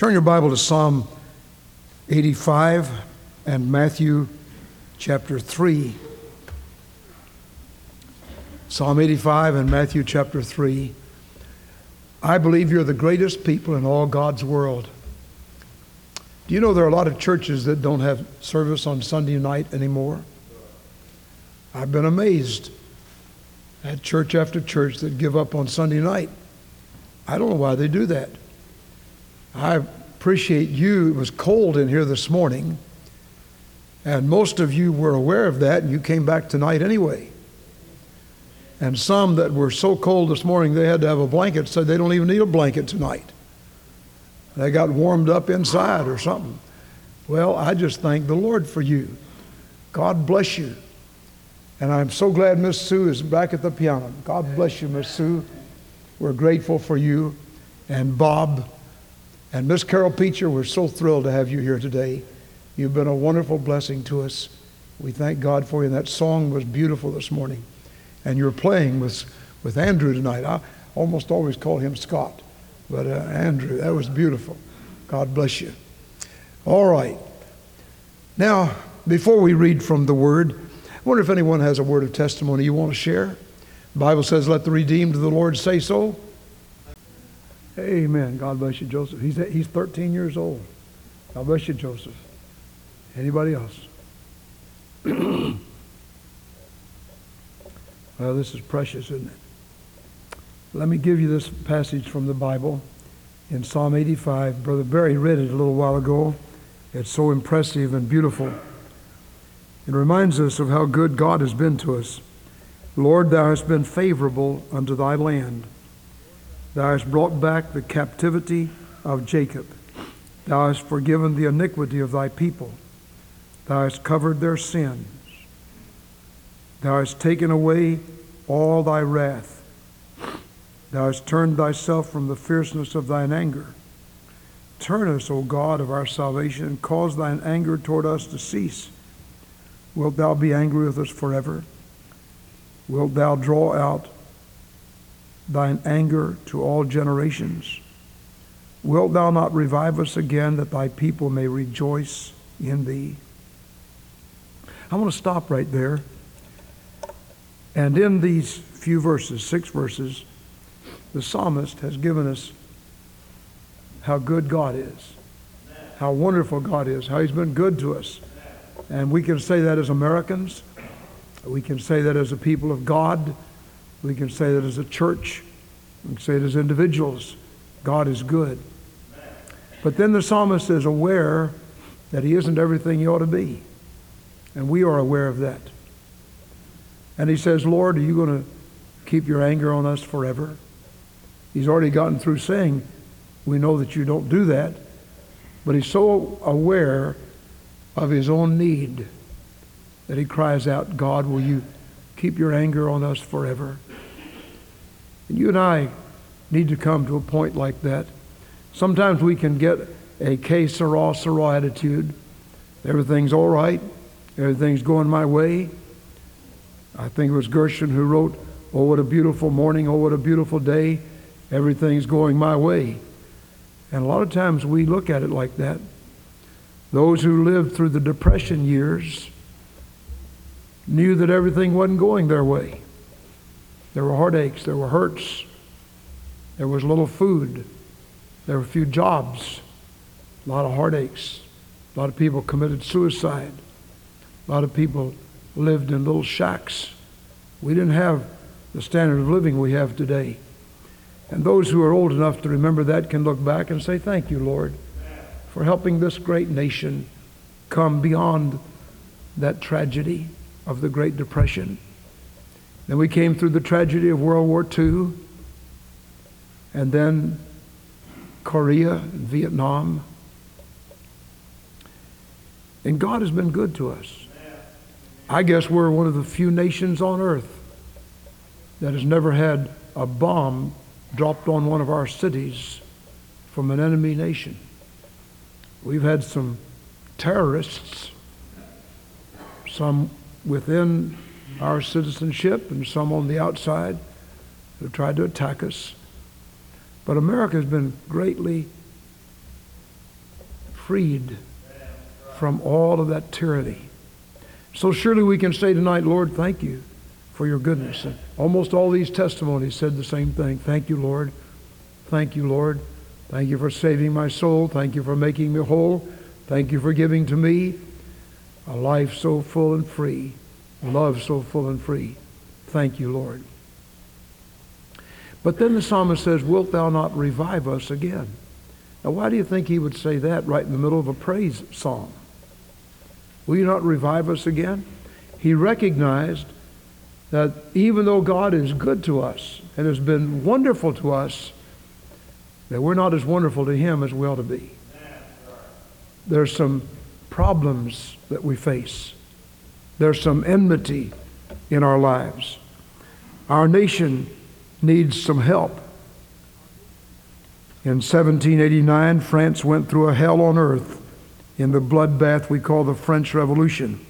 Turn your Bible to Psalm 85 and Matthew chapter 3. Psalm 85 and Matthew chapter 3. I believe you're the greatest people in all God's world. Do you know there are a lot of churches that don't have service on Sunday night anymore? I've been amazed at church after church that give up on Sunday night. I don't know why they do that. I appreciate you. It was cold in here this morning, and most of you were aware of that, and you came back tonight anyway. And some that were so cold this morning they had to have a blanket said they don't even need a blanket tonight. They got warmed up inside or something. Well, I just thank the Lord for you. God bless you. And I'm so glad Miss Sue is back at the piano. God bless you, Miss Sue. We're grateful for you. And Bob and Miss Carol Peacher, we're so thrilled to have you here today. You've been a wonderful blessing to us. We thank God for you. And that song was beautiful this morning and you're playing with, with Andrew tonight. I almost always call him Scott, but uh, Andrew, that was beautiful. God bless you. All right. Now, before we read from the Word, I wonder if anyone has a word of testimony you want to share. The Bible says, Let the redeemed of the Lord say so. Amen. God bless you, Joseph. He's, he's 13 years old. God bless you, Joseph. Anybody else? Well, this is precious, isn't it? Let me give you this passage from the Bible in Psalm 85. Brother Barry read it a little while ago. It's so impressive and beautiful. It reminds us of how good God has been to us. Lord, thou hast been favorable unto thy land. Thou hast brought back the captivity of Jacob. Thou hast forgiven the iniquity of thy people. Thou hast covered their sins. Thou hast taken away all thy wrath. Thou hast turned thyself from the fierceness of thine anger. Turn us, O God of our salvation, and cause thine anger toward us to cease. Wilt thou be angry with us forever? Wilt thou draw out thine anger to all generations? Wilt thou not revive us again that thy people may rejoice in thee? I want to stop right there. And in these few verses, six verses, the psalmist has given us how good God is, how wonderful God is, how He's been good to us. And we can say that as Americans. We can say that as a people of God. We can say that as a church. We can say it as individuals. God is good. But then the psalmist is aware that he isn't everything he ought to be. And we are aware of that. And he says, Lord, are you going to keep your anger on us forever? He's already gotten through saying, We know that you don't do that. But he's so aware of his own need that he cries out, God, will you keep your anger on us forever? And you and I need to come to a point like that. Sometimes we can get a que sera, attitude. Everything's all right. Everything's going my way. I think it was Gershwin who wrote, Oh, what a beautiful morning, oh, what a beautiful day. Everything's going my way. And a lot of times we look at it like that. Those who lived through the Depression years knew that everything wasn't going their way. There were heartaches, there were hurts, there was little food, there were few jobs, a lot of heartaches. A lot of people committed suicide. A lot of people lived in little shacks. We didn't have the standard of living we have today. And those who are old enough to remember that can look back and say, Thank you, Lord, for helping this great nation come beyond that tragedy of the Great Depression. Then we came through the tragedy of World War II, and then Korea and Vietnam. And God has been good to us. I guess we're one of the few nations on earth that has never had a bomb dropped on one of our cities from an enemy nation. We've had some terrorists, some within our citizenship and some on the outside who tried to attack us. But America has been greatly freed from all of that tyranny. So surely we can say tonight, Lord, thank you for your goodness. And almost all these testimonies said the same thing. Thank you, Lord. Thank you, Lord. Thank you for saving my soul. Thank you for making me whole. Thank you for giving to me a life so full and free, love so full and free. Thank you, Lord. But then the psalmist says, Wilt thou not revive us again? Now, why do you think he would say that right in the middle of a praise psalm? Will you not revive us again? He recognized that even though God is good to us and has been wonderful to us, that we're not as wonderful to Him as we ought to be. There's some problems that we face. There's some enmity in our lives. Our nation needs some help. In 1789, France went through a hell on earth in the bloodbath we call the French Revolution.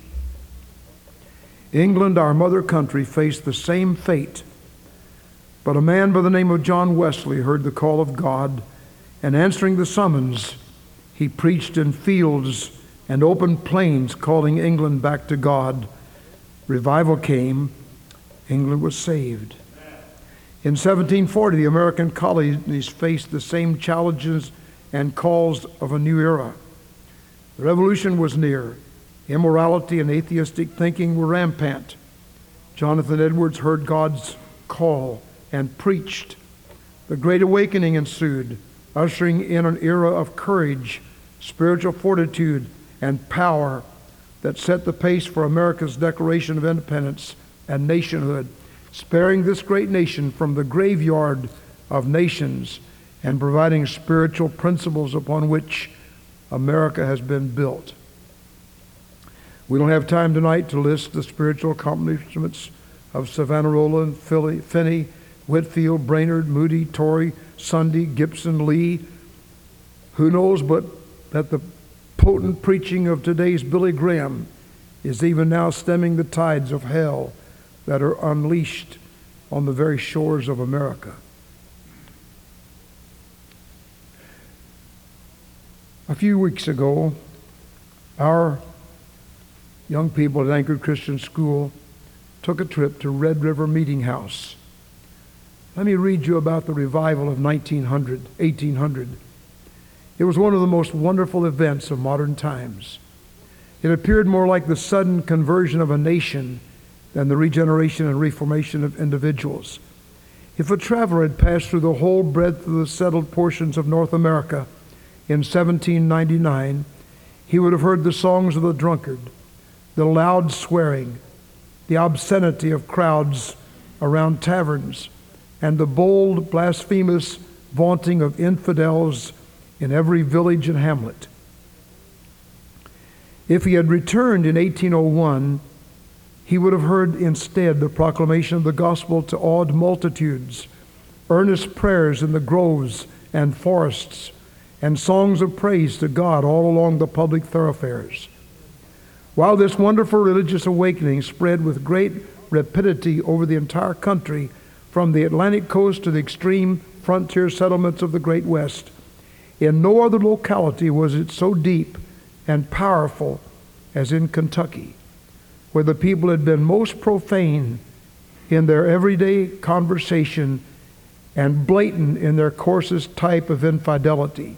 England, our mother country, faced the same fate. But a man by the name of John Wesley heard the call of God, and answering the summons, he preached in fields and open plains, calling England back to God. Revival came, England was saved. In 1740, the American colonies faced the same challenges and calls of a new era. The revolution was near. Immorality and atheistic thinking were rampant. Jonathan Edwards heard God's call and preached. The Great Awakening ensued, ushering in an era of courage, spiritual fortitude, and power that set the pace for America's Declaration of Independence and nationhood, sparing this great nation from the graveyard of nations and providing spiritual principles upon which America has been built. We don't have time tonight to list the spiritual accomplishments of Savonarola Philly, Finney, Whitefield, Brainerd, Moody, Torrey, Sunday, Gibson, Lee. Who knows but that the potent preaching of today's Billy Graham is even now stemming the tides of hell that are unleashed on the very shores of America. A few weeks ago, our young people at Anchor Christian School took a trip to Red River Meeting House. Let me read you about the revival of 1900, 1800. It was one of the most wonderful events of modern times. It appeared more like the sudden conversion of a nation than the regeneration and reformation of individuals. If a traveler had passed through the whole breadth of the settled portions of North America in 1799, he would have heard the songs of the drunkard, the loud swearing, the obscenity of crowds around taverns, and the bold, blasphemous vaunting of infidels in every village and hamlet. If he had returned in 1801, he would have heard instead the proclamation of the gospel to awed multitudes, earnest prayers in the groves and forests, and songs of praise to God all along the public thoroughfares. While this wonderful religious awakening spread with great rapidity over the entire country, from the Atlantic coast to the extreme frontier settlements of the Great West, in no other locality was it so deep and powerful as in Kentucky, where the people had been most profane in their everyday conversation and blatant in their coarsest type of infidelity.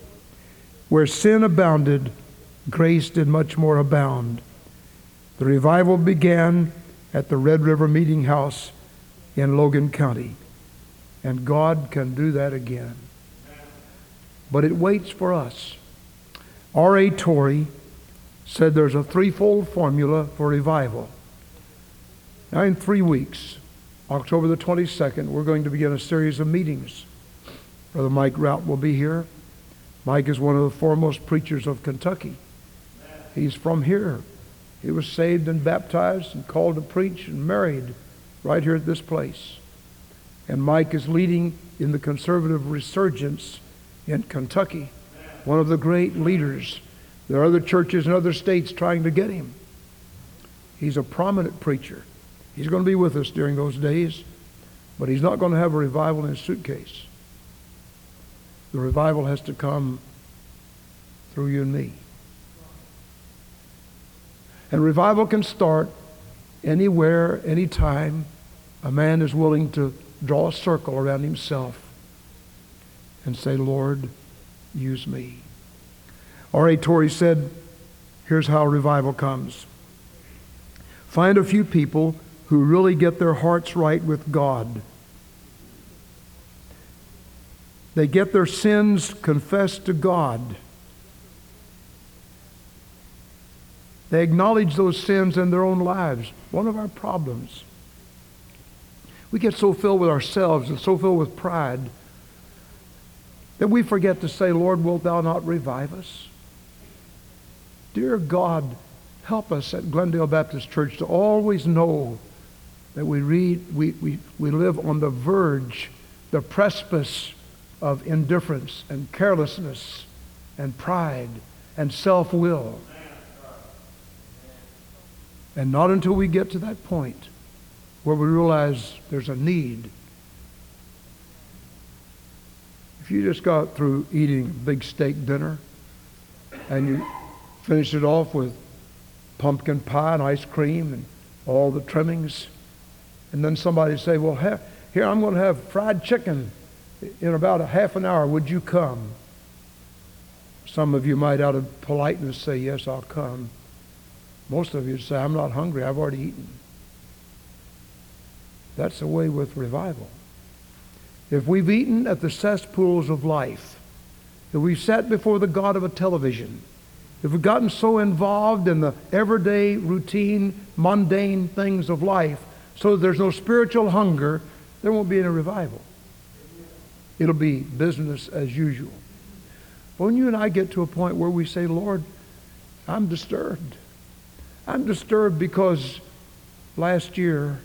Where sin abounded, grace did much more abound. The revival began at the Red River Meeting House in Logan County, and God can do that again. But it waits for us. R.A. Torrey said there's a threefold formula for revival. Now, in three weeks, October the 22nd, we're going to begin a series of meetings. Brother Mike Rout will be here. Mike is one of the foremost preachers of Kentucky. He's from here. He was saved and baptized and called to preach and married right here at this place. And Mike is leading in the conservative resurgence in Kentucky, one of the great leaders. There are other churches in other states trying to get him. He's a prominent preacher. He's going to be with us during those days, but he's not going to have a revival in his suitcase. The revival has to come through you and me. And revival can start anywhere, anytime a man is willing to draw a circle around himself and say, Lord, use me. R.A. Torrey said, here's how revival comes. Find a few people who really get their hearts right with God. They get their sins confessed to God. They acknowledge those sins in their own lives. One of our problems. We get so filled with ourselves and so filled with pride that we forget to say, Lord, wilt thou not revive us? Dear God, help us at Glendale Baptist Church to always know that we read, we, we, we live on the verge, the precipice of indifference and carelessness and pride and self will. And not until we get to that point where we realize there's a need. If you just got through eating a big steak dinner and you finish it off with pumpkin pie and ice cream and all the trimmings, and then somebody say, well, here I'm going to have fried chicken in about a half an hour. Would you come? Some of you might, out of politeness, say, yes, I'll come. Most of you say, I'm not hungry. I've already eaten. That's the way with revival. If we've eaten at the cesspools of life, if we've sat before the God of a television, if we've gotten so involved in the everyday, routine, mundane things of life, so there's no spiritual hunger, there won't be any revival. It'll be business as usual. But when you and I get to a point where we say, Lord, I'm disturbed. I'm disturbed because last year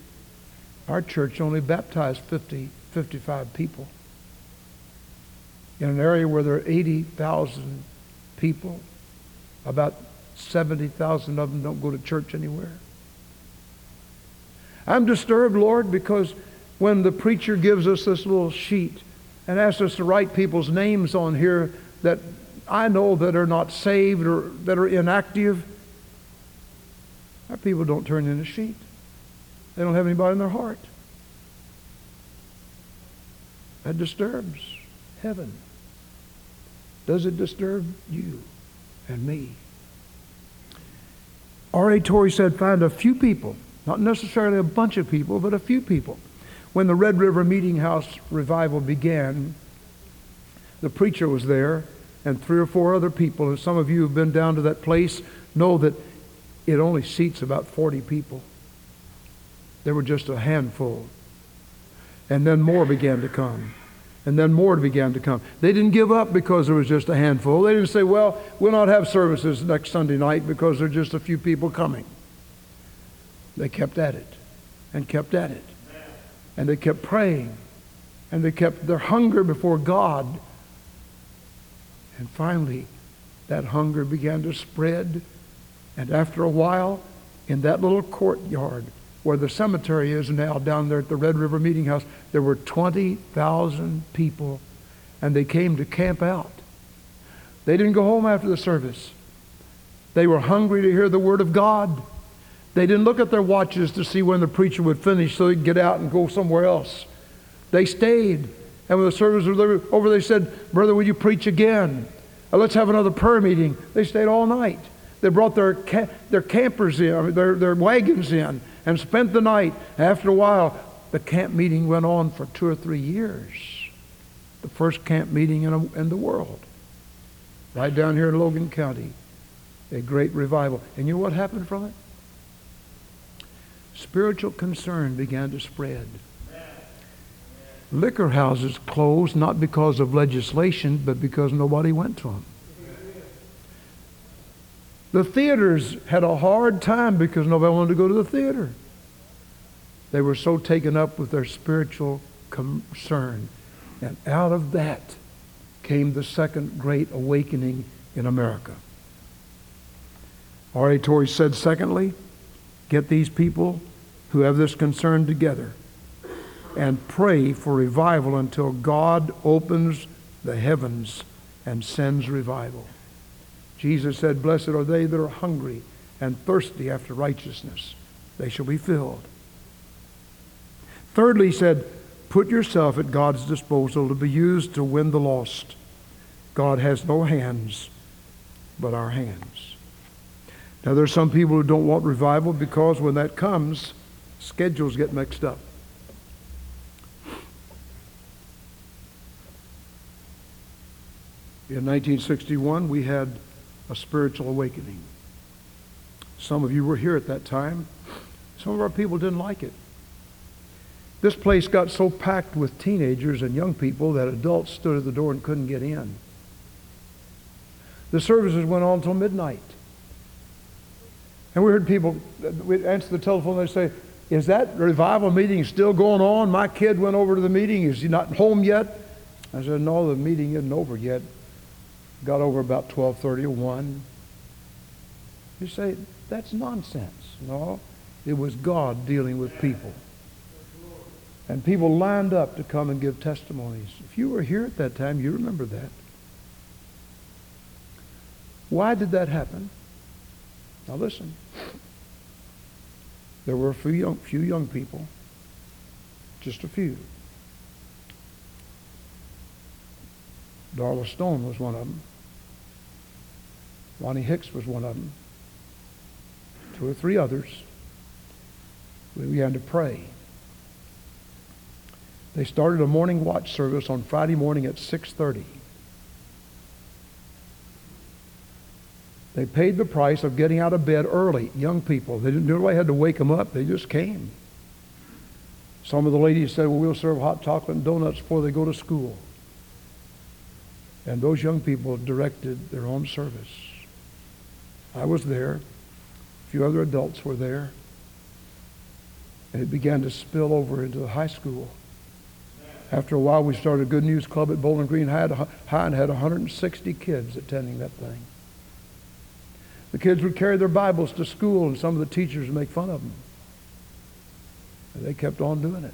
our church only baptized 50, 55 people. In an area where there are 80,000 people, about 70,000 of them don't go to church anywhere. I'm disturbed, Lord, because when the preacher gives us this little sheet and asks us to write people's names on here that I know that are not saved or that are inactive, our people don't turn in a sheet. They don't have anybody in their heart. That disturbs heaven. Does it disturb you and me? R.A. Torrey said, find a few people, not necessarily a bunch of people, but a few people. When the Red River Meeting House revival began, the preacher was there and three or four other people. And some of you who've been down to that place know that it only seats about 40 people. There were just a handful. And then more began to come. And then more began to come. They didn't give up because there was just a handful. They didn't say, well, we'll not have services next Sunday night because there are just a few people coming. They kept at it and kept at it. And they kept praying. And they kept their hunger before God. And finally, that hunger began to spread. And after a while, in that little courtyard, where the cemetery is now down there at the Red River Meeting House, there were 20,000 people, and they came to camp out. They didn't go home after the service. They were hungry to hear the Word of God. They didn't look at their watches to see when the preacher would finish so they'd get out and go somewhere else. They stayed. And when the service was over, they said, Brother, will you preach again? Uh, let's have another prayer meeting. They stayed all night. They brought their, ca- their campers in, their, their wagons in, and spent the night. After a while, the camp meeting went on for two or three years. The first camp meeting in, a, in the world. Right down here in Logan County. A great revival. And you know what happened from it? Spiritual concern began to spread. Liquor houses closed not because of legislation, but because nobody went to them. The theaters had a hard time because nobody wanted to go to the theater. They were so taken up with their spiritual concern. And out of that came the second great awakening in America. R.A. Torrey said, secondly, get these people who have this concern together and pray for revival until God opens the heavens and sends revival. Jesus said, Blessed are they that are hungry and thirsty after righteousness, they shall be filled. Thirdly, he said, put yourself at God's disposal to be used to win the lost. God has no hands but our hands. Now, there are some people who don't want revival because when that comes, schedules get mixed up. In 1961, we had a spiritual awakening. Some of you were here at that time. Some of our people didn't like it. This place got so packed with teenagers and young people that adults stood at the door and couldn't get in. The services went on until midnight. And we heard people we'd answer the telephone and they'd say, Is that revival meeting still going on? My kid went over to the meeting. Is he not home yet? I said, No, the meeting isn't over yet. Got over about 12:30 or 1. You say, That's nonsense. No, it was God dealing with people. And people lined up to come and give testimonies. If you were here at that time, you remember that. Why did that happen? Now listen. There were a few young, few young people, just a few. Darla Stone was one of them. Ronnie Hicks was one of them. Two or three others. We began to pray. They started a morning watch service on Friday morning at 6:30. They paid the price of getting out of bed early, young people. They didn't nobody had to wake them up. They just came. Some of the ladies said, well, we'll serve hot chocolate and donuts before they go to school. And those young people directed their own service. I was there. A few other adults were there. And it began to spill over into the high school. After a while, we started a Good News Club at Bowling Green High and had 160 kids attending that thing. The kids would carry their Bibles to school, and some of the teachers would make fun of them. And they kept on doing it.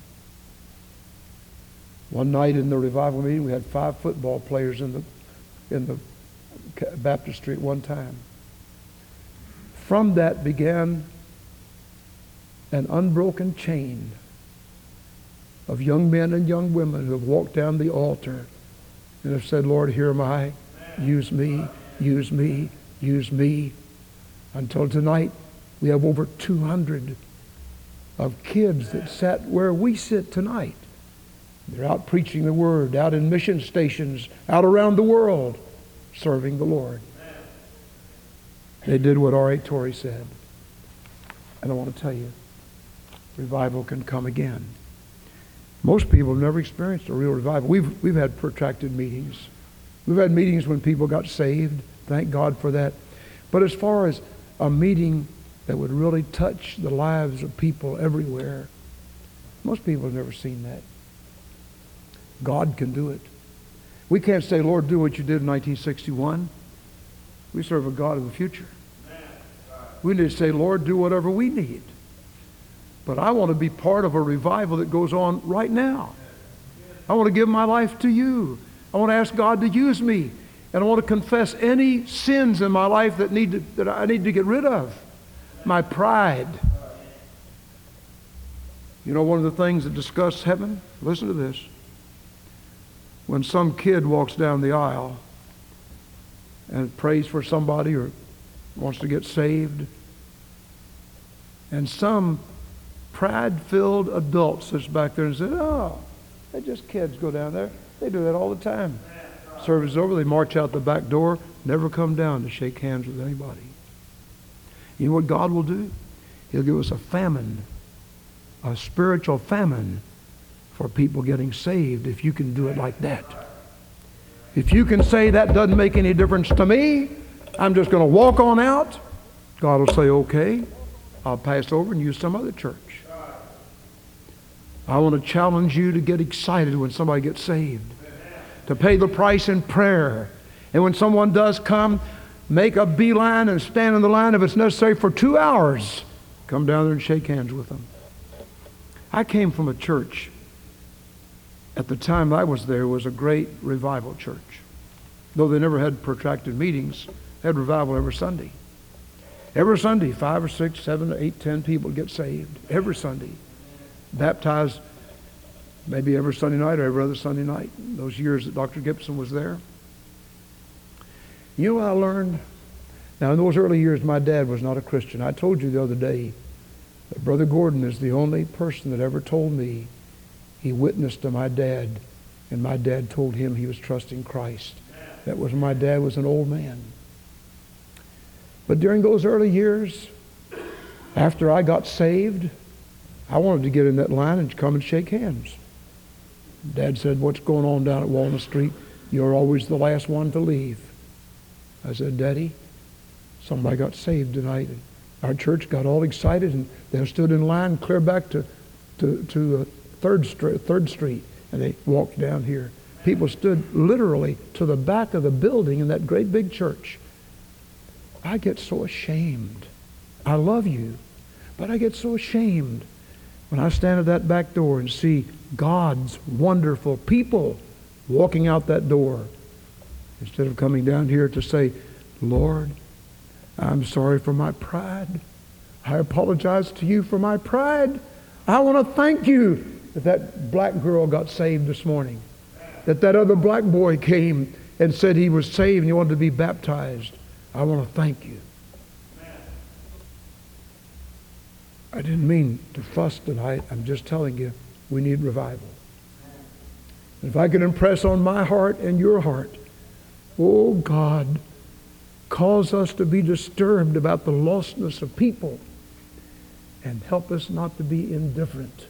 One night in the revival meeting, we had five football players in the in the baptistry at one time. From that began an unbroken chain of young men and young women who have walked down the altar and have said, Lord, here am I. Use me, use me, use me. Until tonight, we have over 200 of kids that sat where we sit tonight. They're out preaching the word, out in mission stations, out around the world, serving the Lord. They did what R.A. Torrey said. And I want to tell you, revival can come again. Most people have never experienced a real revival. We've, we've had protracted meetings. We've had meetings when people got saved. Thank God for that. But as far as a meeting that would really touch the lives of people everywhere, most people have never seen that. God can do it. We can't say, Lord, do what you did in 1961. We serve a God of the future. We need to say, Lord, do whatever we need. But I want to be part of a revival that goes on right now. I want to give my life to you. I want to ask God to use me. And I want to confess any sins in my life that, need to, that I need to get rid of. My pride. You know, one of the things that disgusts heaven? Listen to this. When some kid walks down the aisle and prays for somebody or wants to get saved, and some pride filled adult sits back there and says, Oh, they're just kids go down there. They do that all the time. Service is over, they march out the back door, never come down to shake hands with anybody. You know what God will do? He'll give us a famine, a spiritual famine for people getting saved if you can do it like that. If you can say that doesn't make any difference to me, I'm just going to walk on out, God will say, okay, I'll pass over and use some other church. I want to challenge you to get excited when somebody gets saved, to pay the price in prayer. And when someone does come, make a beeline and stand in the line if it's necessary for two hours. Come down there and shake hands with them. I came from a church. At the time I was there was a great revival church. Though they never had protracted meetings, they had revival every Sunday. Every Sunday, five or six, seven, eight, ten people get saved. Every Sunday. Baptized maybe every Sunday night or every other Sunday night. Those years that Dr. Gibson was there. You know what I learned? Now, in those early years, my dad was not a Christian. I told you the other day that Brother Gordon is the only person that ever told me he witnessed to my dad, and my dad told him he was trusting Christ. That was my dad was an old man. But during those early years, after I got saved, I wanted to get in that line and come and shake hands. Dad said, What's going on down at Walnut Street? You're always the last one to leave. I said, Daddy, somebody got saved tonight. Our church got all excited and they stood in line clear back to, to, to uh, third, Street, third Street and they walked down here. People stood literally to the back of the building in that great big church. I get so ashamed. I love you, but I get so ashamed when I stand at that back door and see God's wonderful people walking out that door instead of coming down here to say, Lord, I'm sorry for my pride. I apologize to you for my pride. I want to thank you that that black girl got saved this morning, that that other black boy came and said he was saved and he wanted to be baptized. I want to thank you. I didn't mean to fuss tonight. I'm just telling you, we need revival. If I can impress on my heart and your heart, oh God, cause us to be disturbed about the lostness of people and help us not to be indifferent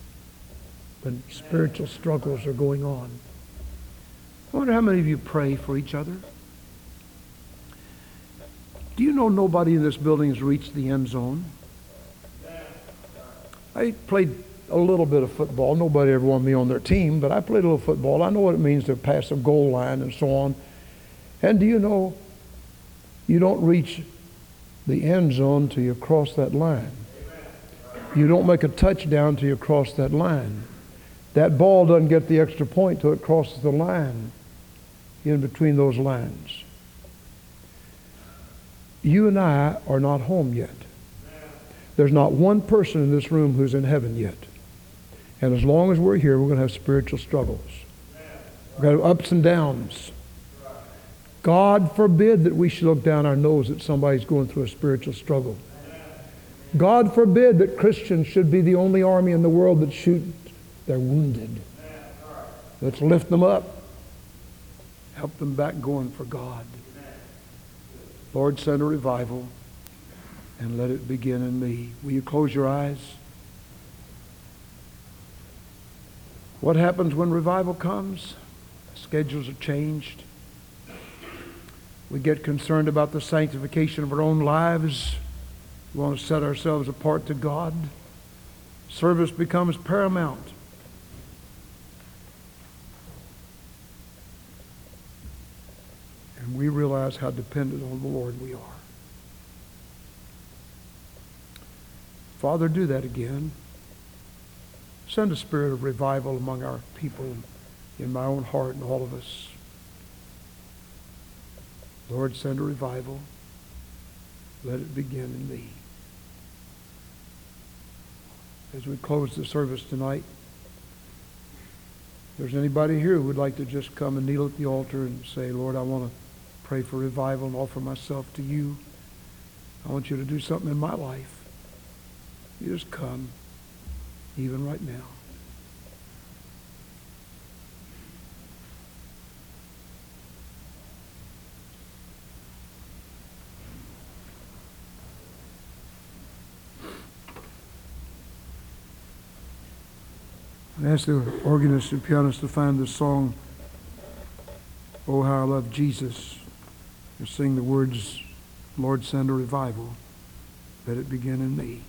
when spiritual struggles are going on. I wonder how many of you pray for each other? Do you know nobody in this building has reached the end zone? I played a little bit of football. Nobody ever wanted me on their team, but I played a little football. I know what it means to pass a goal line and so on. And do you know you don't reach the end zone till you cross that line? You don't make a touchdown till you cross that line. That ball doesn't get the extra point till it crosses the line in between those lines. You and I are not home yet. There's not one person in this room who's in heaven yet. And as long as we're here, we're going to have spiritual struggles. We're going to have ups and downs. God forbid that we should look down our nose at somebody's going through a spiritual struggle. God forbid that Christians should be the only army in the world that shoot their wounded. Let's lift them up. Help them back going for God. Lord, send a revival and let it begin in me. Will you close your eyes? What happens when revival comes? Schedules are changed. We get concerned about the sanctification of our own lives. We want to set ourselves apart to God. Service becomes paramount. We realize how dependent on the Lord we are. Father, do that again. Send a spirit of revival among our people, in my own heart and all of us. Lord, send a revival. Let it begin in me. As we close the service tonight, if there's anybody here who would like to just come and kneel at the altar and say, Lord, I want to pray for revival and offer myself to you. I want you to do something in my life. You just come, even right now. I asked the organist and pianist to find the song, Oh How I Love Jesus, and sing the words, Lord, send a revival. Let it begin in me.